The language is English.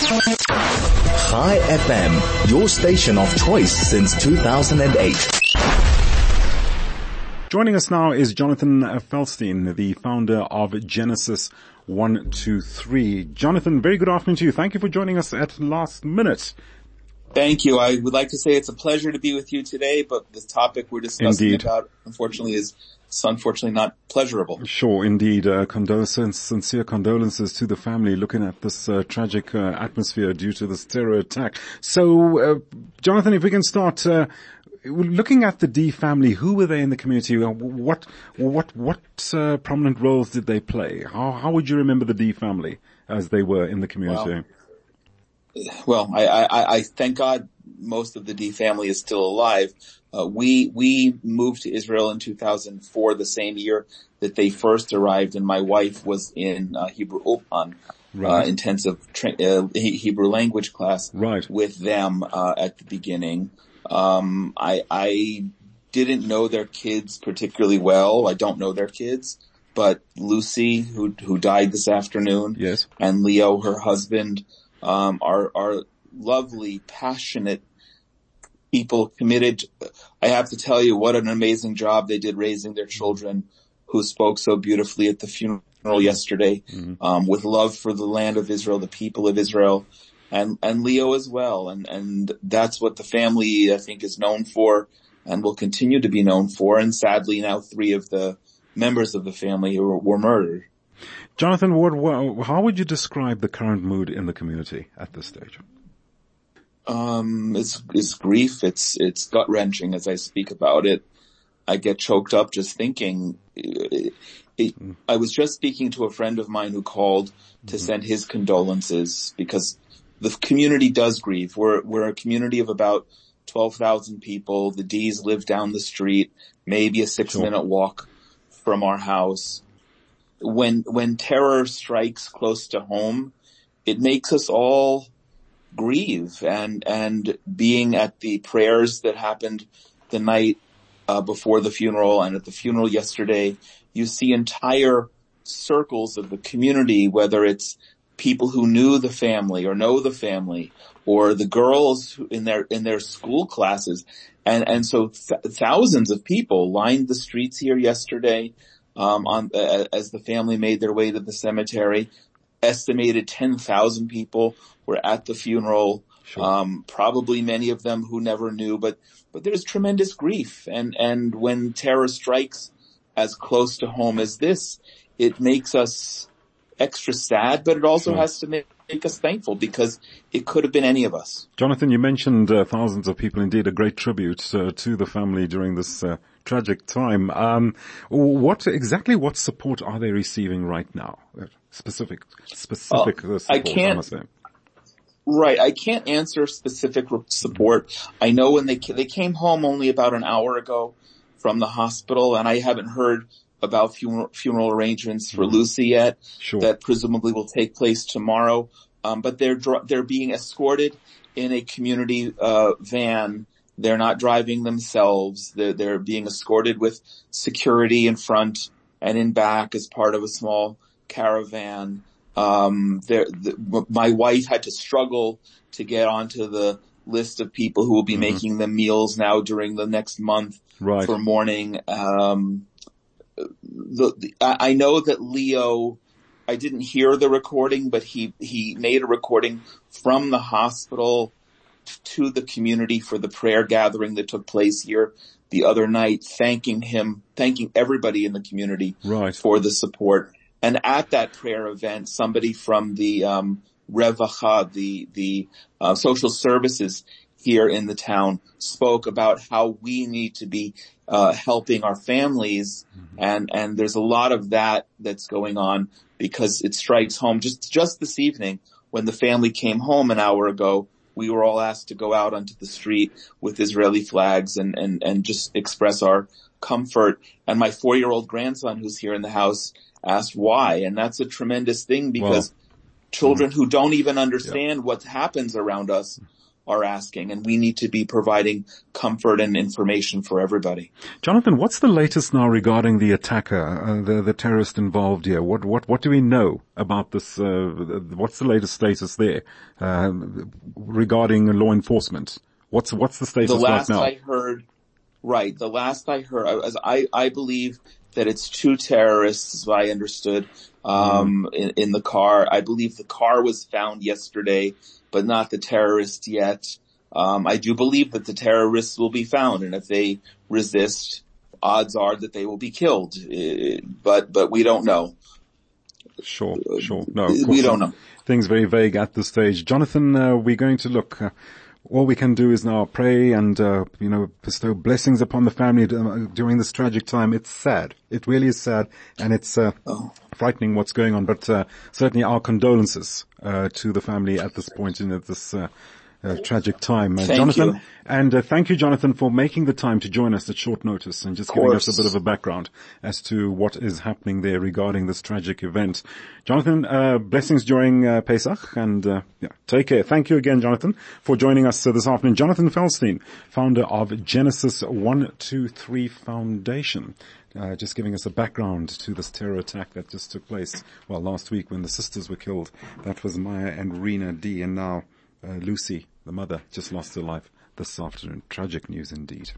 Chai FM, your station of choice since 2008. Joining us now is Jonathan Feldstein, the founder of Genesis 123. Jonathan, very good afternoon to you. Thank you for joining us at last minute. Thank you. I would like to say it's a pleasure to be with you today, but the topic we're discussing Indeed. about, unfortunately, is it's unfortunately not pleasurable. Sure, indeed. Uh, condolences, sincere condolences to the family looking at this uh, tragic uh, atmosphere due to this terror attack. So, uh, Jonathan, if we can start uh, looking at the Dee family, who were they in the community? Uh, What what what uh, prominent roles did they play? How how would you remember the Dee family as they were in the community? Well, I, I, I thank God most of the Dee family is still alive. Uh, we, we moved to Israel in 2004, the same year that they first arrived and my wife was in uh, Hebrew Ulpan, Right. uh, intensive tra- uh, Hebrew language class Right. with them, uh, at the beginning. Um, I, I didn't know their kids particularly well. I don't know their kids, but Lucy, who, who died this afternoon, Yes. and Leo, her husband, um, are are lovely, passionate people committed. I have to tell you what an amazing job they did raising their children, who spoke so beautifully at the funeral yesterday, um, with love for the land of Israel, the people of Israel, and and Leo as well. And and that's what the family I think is known for, and will continue to be known for. And sadly, now three of the members of the family were, were murdered. Jonathan Ward, how would you describe the current mood in the community at this stage? Um, it's, it's grief. It's, it's gut wrenching as I speak about it. I get choked up just thinking. It, it, I was just speaking to a friend of mine who called to send his condolences because the community does grieve. We're, we're a community of about 12,000 people. The Dees live down the street, maybe a six Sure. minute walk from our house. When, when terror strikes close to home, it makes us all grieve and and being at the prayers that happened the night uh, before the funeral and at the funeral yesterday you see entire circles of the community whether it's people who knew the family or know the family or the girls in their in their school classes. And and so th- thousands of people lined the streets here yesterday um, on uh, as the family made their way to the cemetery estimated 10,000 people were at the funeral. Sure. Um, probably many of them who never knew, but, but there's tremendous grief. And, and when terror strikes as close to home as this, it makes us extra sad, but it also Sure. has to make, make us thankful because it could have been any of us. Jonathan, you mentioned uh, thousands of people, indeed a great tribute uh, to the family during this uh, tragic time. Um, what exactly what support are they receiving right now? Uh, Specific, specific uh, support, can't- must say. Right. I can't answer specific support. I know when they they came home only about an hour ago from the hospital, and I haven't heard about funeral funeral arrangements for Lucy yet. Sure. That presumably will take place tomorrow. Um, but they're they're being escorted in a community uh, van. They're not driving themselves. They're they're being escorted with security in front and in back as part of a small caravan. Um, there, the, my wife had to struggle to get onto the list of people who will be making them meals now during the next month Right. for mourning. Um, the, the, I know that Leo, I didn't hear the recording, but he, he made a recording from the hospital to the community for the prayer gathering that took place here the other night, thanking him, thanking everybody in the community Right. for the support. And at that prayer event, somebody from the um, Revacha, the the uh, social services here in the town, spoke about how we need to be uh, helping our families, and and there's a lot of that that's going on because it strikes home. Just just this evening, when the family came home an hour ago, we were all asked to go out onto the street with Israeli flags and and and just express our comfort. And my four year old grandson, who's here in the house, asked why, and that's a tremendous thing because children who don't even understand what happens around us are asking and we need to be providing comfort and information for everybody. Jonathan, what's the latest now regarding the attacker, uh, the, the terrorist involved here? What, what, what do we know about this, uh, what's the latest status there, uh, regarding law enforcement? What's, what's the status the last right now? I heard, right, the last I heard, I, I, I believe that it's two terrorists, as I understood, um, mm. in, in, the car. I believe the car was found yesterday, but not the terrorist yet. Um, I do believe that the terrorists will be found, and if they resist, odds are that they will be killed. Uh, but but we don't know. Sure, sure. No, we don't know. Things very vague at this stage. Jonathan, uh, we're going to look. Uh, all we can do is now pray and, uh, you know, bestow blessings upon the family uh, during this tragic time. It's sad. It really is sad and it's, uh, oh. frightening what's going on, but, uh, certainly our condolences, uh, to the family at this point in this, uh, uh, tragic time. Uh, Jonathan, you. and uh, thank you, Jonathan, for making the time to join us at short notice and just giving us a bit of a background as to what is happening there regarding this tragic event. Jonathan, uh, blessings during uh, Pesach, and uh, yeah, take care. Thank you again, Jonathan, for joining us this afternoon. Jonathan Feldstein, founder of Genesis 123 Foundation. Uh, just giving us a background to this terror attack that just took place, well, last week when the sisters were killed. That was Maya and Rina Dee. And now Uh, Lucy, the mother, just lost her life this afternoon. Tragic news indeed.